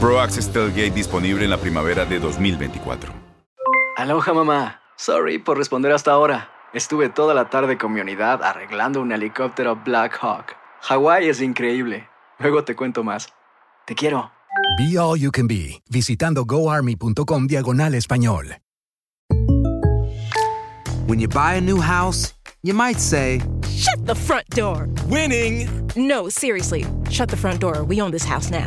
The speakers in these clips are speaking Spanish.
Pro Access Tailgate disponible en la primavera de 2024. Aloha mamá. Sorry por responder hasta ahora. Estuve toda la tarde con mi unidad arreglando un helicóptero Black Hawk. Hawái es increíble. Luego te cuento más. Te quiero. Be All You Can Be, visitando goarmy.com diagonal español. When you buy a new house, you might say, Shut the front door! Winning! No, seriously. Shut the front door. We own this house now.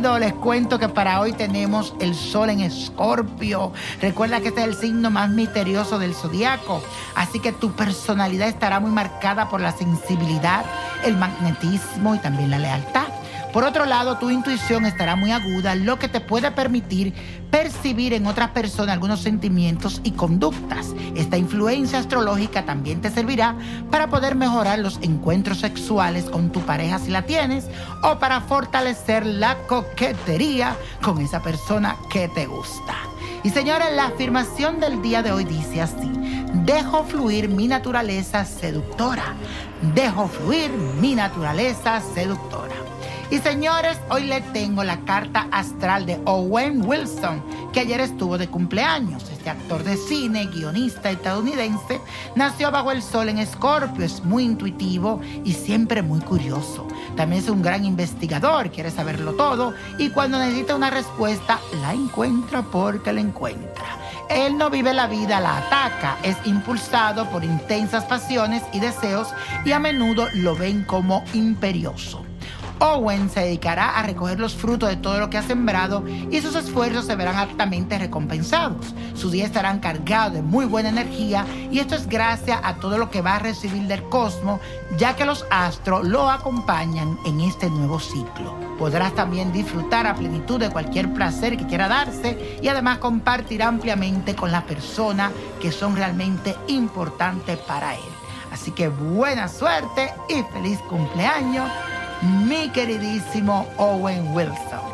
Les cuento que para hoy tenemos el sol en escorpio. Recuerda que este es el signo más misterioso del zodiaco. Así que tu personalidad estará muy marcada por la sensibilidad, el magnetismo y también la lealtad. Por otro lado, tu intuición estará muy aguda, lo que te puede permitir percibir en otras personas algunos sentimientos y conductas. Esta influencia astrológica también te servirá para poder mejorar los encuentros sexuales con tu pareja si la tienes o para fortalecer la coquetería con esa persona que te gusta. Y señores, la afirmación del día de hoy dice así, dejo fluir mi naturaleza seductora, dejo fluir mi naturaleza seductora. Y señores, hoy le tengo la carta astral de Owen Wilson, que ayer estuvo de cumpleaños. Este actor de cine, guionista estadounidense, nació bajo el sol en Escorpio, es muy intuitivo y siempre muy curioso. También es un gran investigador, quiere saberlo todo y cuando necesita una respuesta la encuentra porque la encuentra. Él no vive la vida, la ataca, es impulsado por intensas pasiones y deseos y a menudo lo ven como imperioso. Owen se dedicará a recoger los frutos de todo lo que ha sembrado y sus esfuerzos se verán altamente recompensados. Sus días estarán cargados de muy buena energía y esto es gracias a todo lo que va a recibir del cosmos, ya que los astros lo acompañan en este nuevo ciclo. Podrás también disfrutar a plenitud de cualquier placer que quiera darse y además compartir ampliamente con las personas que son realmente importantes para él. Así que buena suerte y feliz cumpleaños mi queridísimo Owen Wilson.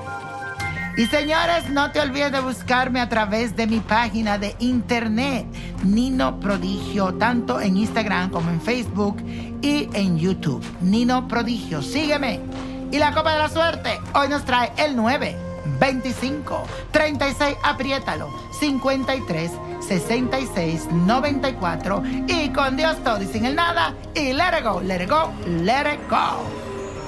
Y señores, no te olvides de buscarme a través de mi página de internet, Nino Prodigio, tanto en Instagram como en Facebook y en YouTube. Nino Prodigio, sígueme. Y la Copa de la Suerte hoy nos trae el 9, 25, 36, apriétalo, 53, 66, 94 y con Dios todo y sin el nada y let it go, let it go, let it go.